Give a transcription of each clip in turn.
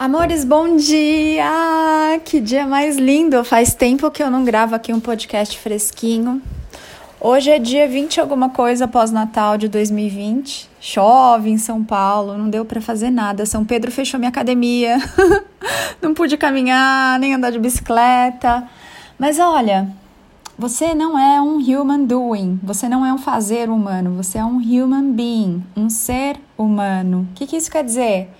Amores, bom dia! Que dia mais lindo! Faz tempo que eu não gravo aqui um podcast fresquinho. Hoje é dia 20 alguma coisa pós-natal de 2020. Chove em São Paulo, não deu para fazer nada. São Pedro fechou minha academia. não pude caminhar, nem andar de bicicleta. Mas olha, você não é um human doing, você não é um fazer humano, você é um human being, um ser humano. O que, que isso quer dizer?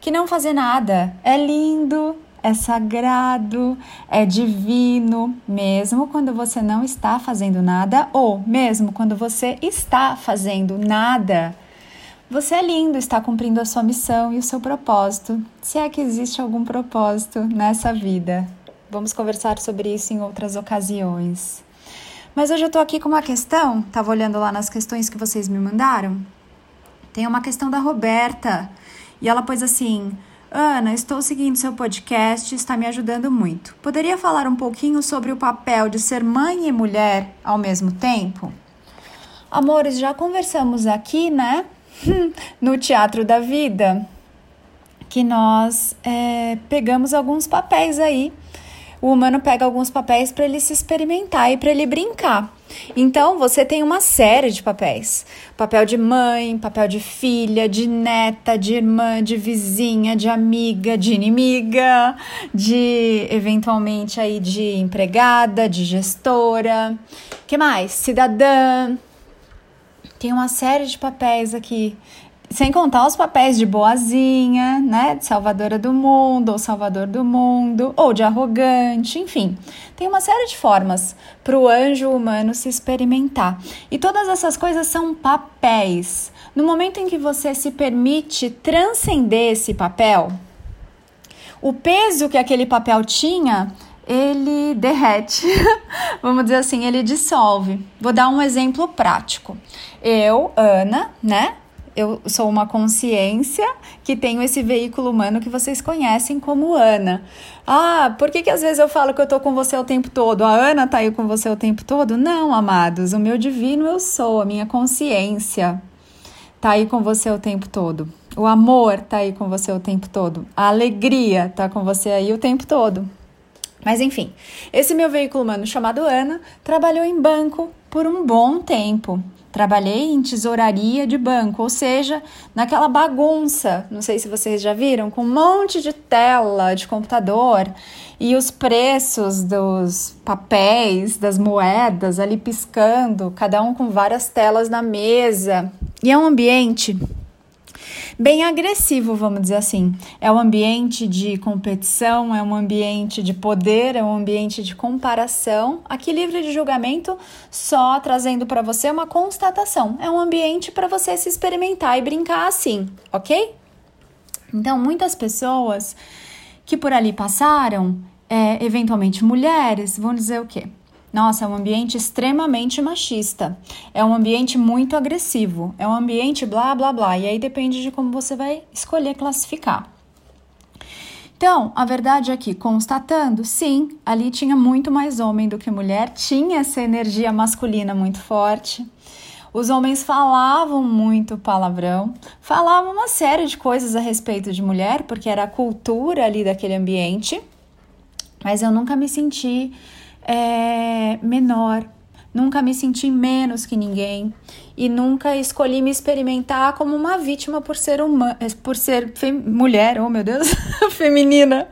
Que não fazer nada é lindo, é sagrado, é divino, mesmo quando você não está fazendo nada ou mesmo quando você está fazendo nada. Você é lindo, está cumprindo a sua missão e o seu propósito, se é que existe algum propósito nessa vida. Vamos conversar sobre isso em outras ocasiões. Mas hoje eu tô aqui com uma questão, tava olhando lá nas questões que vocês me mandaram. Tem uma questão da Roberta e ela pôs assim: Ana, estou seguindo seu podcast, está me ajudando muito. Poderia falar um pouquinho sobre o papel de ser mãe e mulher ao mesmo tempo? Amores, já conversamos aqui, né? no Teatro da Vida, que nós é, pegamos alguns papéis aí. O humano pega alguns papéis para ele se experimentar e para ele brincar. Então, você tem uma série de papéis: papel de mãe, papel de filha, de neta, de irmã, de vizinha, de amiga, de inimiga, de eventualmente aí de empregada, de gestora. Que mais? Cidadã. Tem uma série de papéis aqui sem contar os papéis de boazinha, né? De salvadora do mundo, ou salvador do mundo, ou de arrogante, enfim. Tem uma série de formas para o anjo humano se experimentar. E todas essas coisas são papéis. No momento em que você se permite transcender esse papel, o peso que aquele papel tinha ele derrete, vamos dizer assim, ele dissolve. Vou dar um exemplo prático. Eu, Ana, né? Eu sou uma consciência que tenho esse veículo humano que vocês conhecem como Ana. Ah, por que, que às vezes eu falo que eu tô com você o tempo todo? A Ana tá aí com você o tempo todo? Não, amados, o meu divino eu sou, a minha consciência tá aí com você o tempo todo. O amor tá aí com você o tempo todo. A alegria tá com você aí o tempo todo. Mas enfim, esse meu veículo humano chamado Ana trabalhou em banco por um bom tempo. Trabalhei em tesouraria de banco, ou seja, naquela bagunça, não sei se vocês já viram, com um monte de tela de computador e os preços dos papéis, das moedas ali piscando, cada um com várias telas na mesa. E é um ambiente bem agressivo, vamos dizer assim. É um ambiente de competição, é um ambiente de poder, é um ambiente de comparação. Aqui, livre de julgamento, só trazendo para você uma constatação. É um ambiente para você se experimentar e brincar assim, ok? Então, muitas pessoas que por ali passaram, é, eventualmente mulheres, vão dizer o quê? Nossa, é um ambiente extremamente machista. É um ambiente muito agressivo. É um ambiente blá blá blá. E aí depende de como você vai escolher classificar. Então, a verdade é que, constatando, sim, ali tinha muito mais homem do que mulher, tinha essa energia masculina muito forte. Os homens falavam muito palavrão, falavam uma série de coisas a respeito de mulher, porque era a cultura ali daquele ambiente, mas eu nunca me senti é, menor, nunca me senti menos que ninguém. E nunca escolhi me experimentar como uma vítima por ser uma, por ser mulher, oh meu Deus, feminina,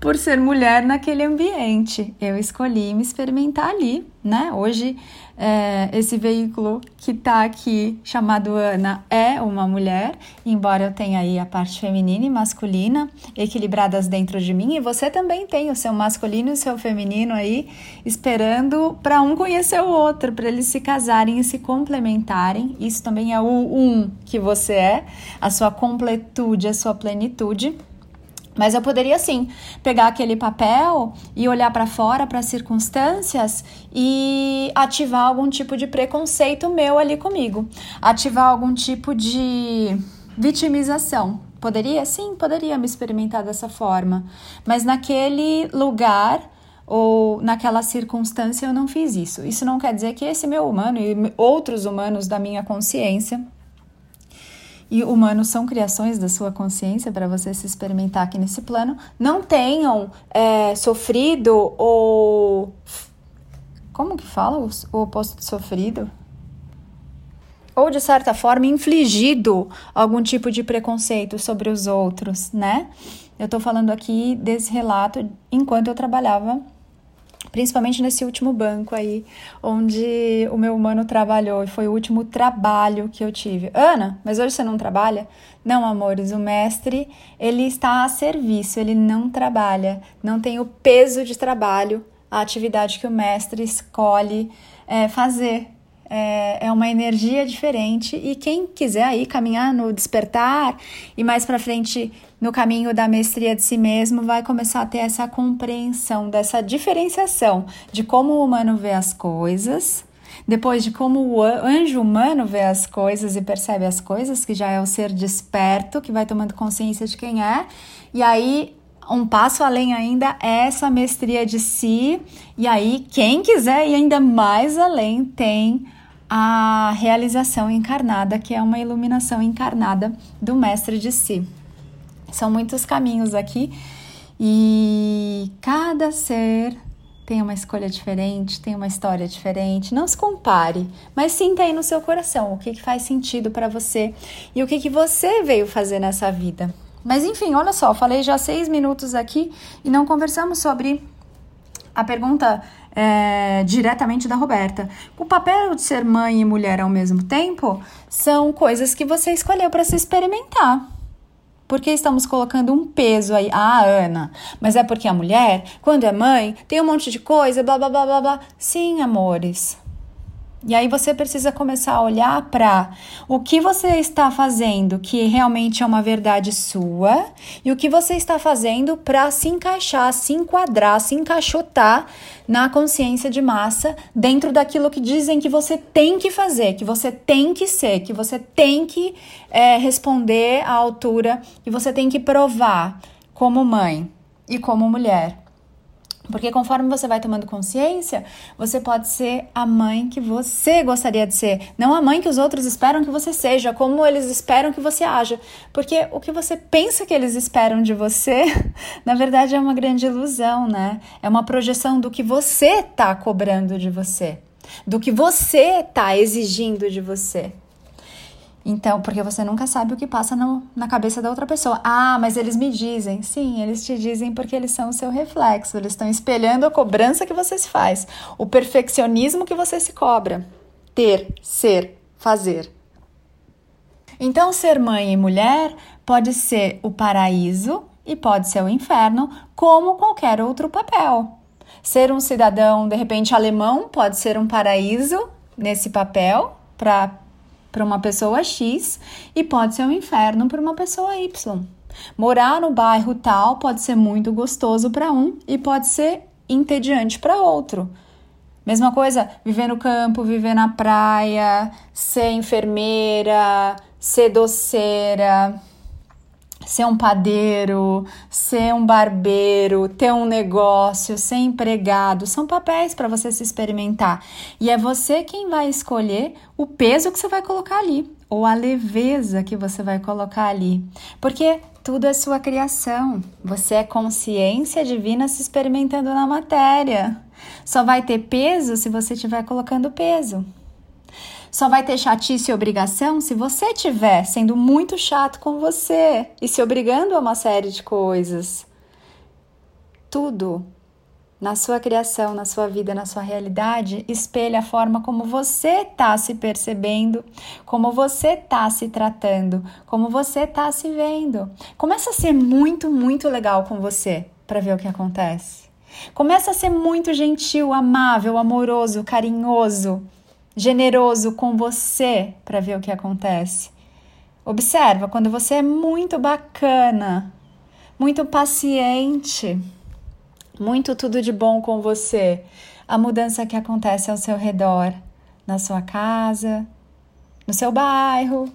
por ser mulher naquele ambiente. Eu escolhi me experimentar ali, né? Hoje é, esse veículo que está aqui, chamado Ana, é uma mulher, embora eu tenha aí a parte feminina e masculina equilibradas dentro de mim, e você também tem o seu masculino e o seu feminino aí, esperando para um conhecer o outro, para eles se casarem e se complementarem. Isso também é o um que você é, a sua completude, a sua plenitude. Mas eu poderia sim pegar aquele papel e olhar para fora, para as circunstâncias e ativar algum tipo de preconceito meu ali comigo, ativar algum tipo de vitimização. Poderia? Sim, poderia me experimentar dessa forma. Mas naquele lugar ou naquela circunstância eu não fiz isso. Isso não quer dizer que esse meu humano e outros humanos da minha consciência e humanos são criações da sua consciência para você se experimentar aqui nesse plano, não tenham é, sofrido ou. Como que fala o, o oposto de sofrido? Ou de certa forma infligido algum tipo de preconceito sobre os outros, né? Eu tô falando aqui desse relato enquanto eu trabalhava principalmente nesse último banco aí, onde o meu humano trabalhou e foi o último trabalho que eu tive. Ana, mas hoje você não trabalha? Não, amores, o mestre, ele está a serviço, ele não trabalha, não tem o peso de trabalho, a atividade que o mestre escolhe é, fazer é, é uma energia diferente. E quem quiser aí caminhar no despertar e mais para frente no caminho da mestria de si mesmo vai começar a ter essa compreensão dessa diferenciação de como o humano vê as coisas depois de como o anjo humano vê as coisas e percebe as coisas, que já é o ser desperto, que vai tomando consciência de quem é, e aí um passo além ainda é essa mestria de si, e aí quem quiser ir ainda mais além tem a realização encarnada, que é uma iluminação encarnada do mestre de si. São muitos caminhos aqui e cada ser tem uma escolha diferente, tem uma história diferente. Não se compare, mas sinta aí no seu coração o que, que faz sentido para você e o que, que você veio fazer nessa vida. Mas enfim, olha só, falei já seis minutos aqui e não conversamos sobre a pergunta é, diretamente da Roberta. O papel de ser mãe e mulher ao mesmo tempo são coisas que você escolheu para se experimentar. Porque estamos colocando um peso aí. Ah, Ana, mas é porque a mulher, quando é mãe, tem um monte de coisa, blá blá blá blá blá. Sim, amores. E aí você precisa começar a olhar para o que você está fazendo que realmente é uma verdade sua e o que você está fazendo para se encaixar, se enquadrar, se encaixotar na consciência de massa dentro daquilo que dizem que você tem que fazer, que você tem que ser, que você tem que é, responder à altura, que você tem que provar como mãe e como mulher. Porque conforme você vai tomando consciência, você pode ser a mãe que você gostaria de ser, não a mãe que os outros esperam que você seja, como eles esperam que você haja. Porque o que você pensa que eles esperam de você, na verdade é uma grande ilusão, né? É uma projeção do que você tá cobrando de você, do que você tá exigindo de você. Então, porque você nunca sabe o que passa no, na cabeça da outra pessoa. Ah, mas eles me dizem. Sim, eles te dizem porque eles são o seu reflexo. Eles estão espelhando a cobrança que você se faz, o perfeccionismo que você se cobra. Ter, ser, fazer. Então, ser mãe e mulher pode ser o paraíso e pode ser o inferno, como qualquer outro papel. Ser um cidadão, de repente, alemão pode ser um paraíso nesse papel para para uma pessoa X e pode ser um inferno para uma pessoa Y. Morar no bairro tal pode ser muito gostoso para um e pode ser entediante para outro. Mesma coisa, viver no campo, viver na praia, ser enfermeira, ser doceira, ser um padeiro, ser um barbeiro, ter um negócio, ser empregado, são papéis para você se experimentar. E é você quem vai escolher o peso que você vai colocar ali, ou a leveza que você vai colocar ali. Porque tudo é sua criação. Você é consciência divina se experimentando na matéria. Só vai ter peso se você estiver colocando peso. Só vai ter chatice e obrigação se você estiver sendo muito chato com você e se obrigando a uma série de coisas. Tudo na sua criação, na sua vida, na sua realidade, espelha a forma como você está se percebendo, como você está se tratando, como você está se vendo. Começa a ser muito, muito legal com você para ver o que acontece. Começa a ser muito gentil, amável, amoroso, carinhoso generoso com você para ver o que acontece. Observa quando você é muito bacana, muito paciente, muito tudo de bom com você, a mudança que acontece ao seu redor, na sua casa, no seu bairro,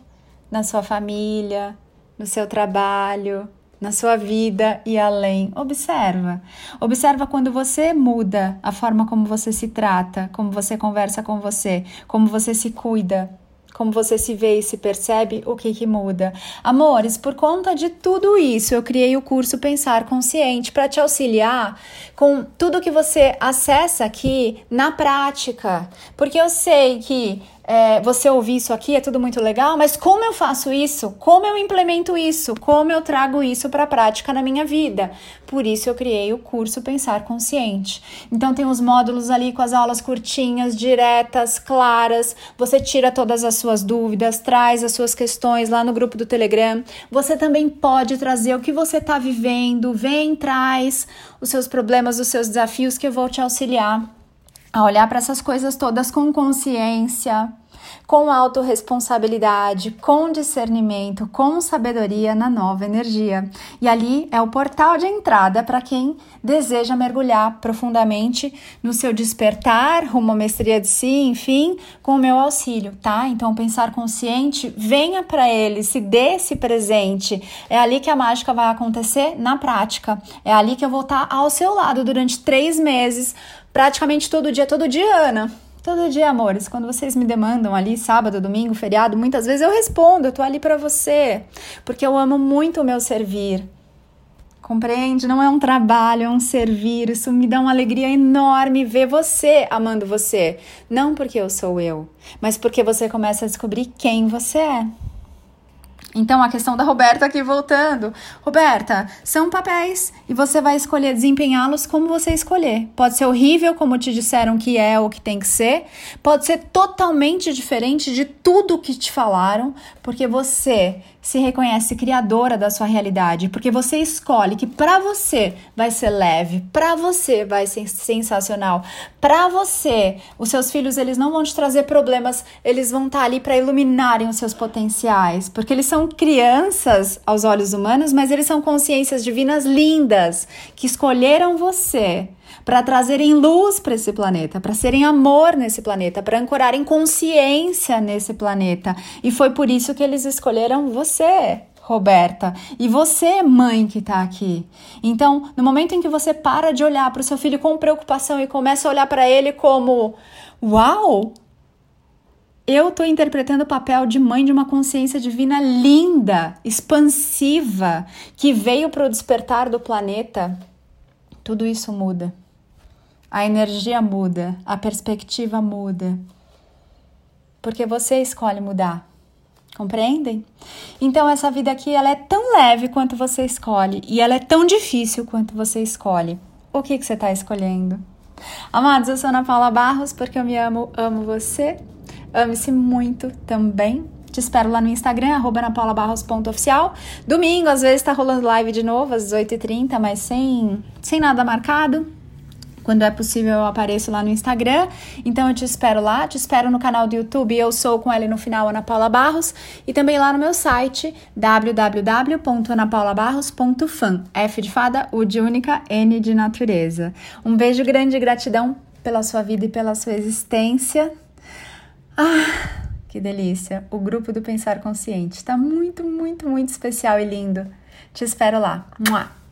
na sua família, no seu trabalho, na sua vida e além. Observa. Observa quando você muda a forma como você se trata, como você conversa com você, como você se cuida, como você se vê e se percebe, o que que muda? Amores, por conta de tudo isso, eu criei o curso Pensar Consciente para te auxiliar com tudo que você acessa aqui na prática. Porque eu sei que é, você ouvir isso aqui é tudo muito legal, mas como eu faço isso? Como eu implemento isso? Como eu trago isso para a prática na minha vida? Por isso eu criei o curso Pensar Consciente. Então tem os módulos ali com as aulas curtinhas, diretas, claras. Você tira todas as suas dúvidas, traz as suas questões lá no grupo do Telegram. Você também pode trazer o que você está vivendo, vem, traz os seus problemas, os seus desafios que eu vou te auxiliar a olhar para essas coisas todas com consciência, com autorresponsabilidade, com discernimento, com sabedoria na nova energia. E ali é o portal de entrada para quem deseja mergulhar profundamente no seu despertar, rumo à mestria de si, enfim, com o meu auxílio, tá? Então, pensar consciente, venha para ele, se dê esse presente. É ali que a mágica vai acontecer na prática. É ali que eu vou estar ao seu lado durante três meses praticamente todo dia, todo dia, Ana. Todo dia, amores, quando vocês me demandam ali, sábado, domingo, feriado, muitas vezes eu respondo, eu tô ali para você, porque eu amo muito o meu servir. Compreende? Não é um trabalho, é um servir. Isso me dá uma alegria enorme ver você amando você. Não porque eu sou eu, mas porque você começa a descobrir quem você é. Então, a questão da Roberta aqui voltando. Roberta, são papéis e você vai escolher desempenhá-los como você escolher. Pode ser horrível, como te disseram que é ou que tem que ser, pode ser totalmente diferente de tudo que te falaram, porque você se reconhece criadora da sua realidade, porque você escolhe que para você vai ser leve, para você vai ser sensacional, para você, os seus filhos eles não vão te trazer problemas, eles vão estar tá ali para iluminarem os seus potenciais, porque eles são crianças aos olhos humanos, mas eles são consciências divinas lindas que escolheram você para trazerem luz para esse planeta, para serem amor nesse planeta, para ancorarem consciência nesse planeta. E foi por isso que eles escolheram você. Roberta, e você, mãe que está aqui. Então, no momento em que você para de olhar para o seu filho com preocupação e começa a olhar para ele como: Uau, eu estou interpretando o papel de mãe de uma consciência divina linda, expansiva, que veio para o despertar do planeta. Tudo isso muda a energia muda, a perspectiva muda. Porque você escolhe mudar. Compreendem? Então essa vida aqui ela é tão leve quanto você escolhe e ela é tão difícil quanto você escolhe. O que, que você está escolhendo? Amados, eu sou Ana Paula Barros porque eu me amo, amo você. Ame-se muito também. Te espero lá no Instagram, arroba anapaulabarros.oficial. Domingo, às vezes, tá rolando live de novo, às 18h30, mas sem, sem nada marcado. Quando é possível, eu apareço lá no Instagram. Então eu te espero lá, te espero no canal do YouTube. Eu sou com ele no final, Ana Paula Barros. E também lá no meu site, www.anapaulabarros.fan. F de fada, U de única, N de natureza. Um beijo grande e gratidão pela sua vida e pela sua existência. Ah, que delícia! O grupo do Pensar Consciente está muito, muito, muito especial e lindo. Te espero lá. Mua.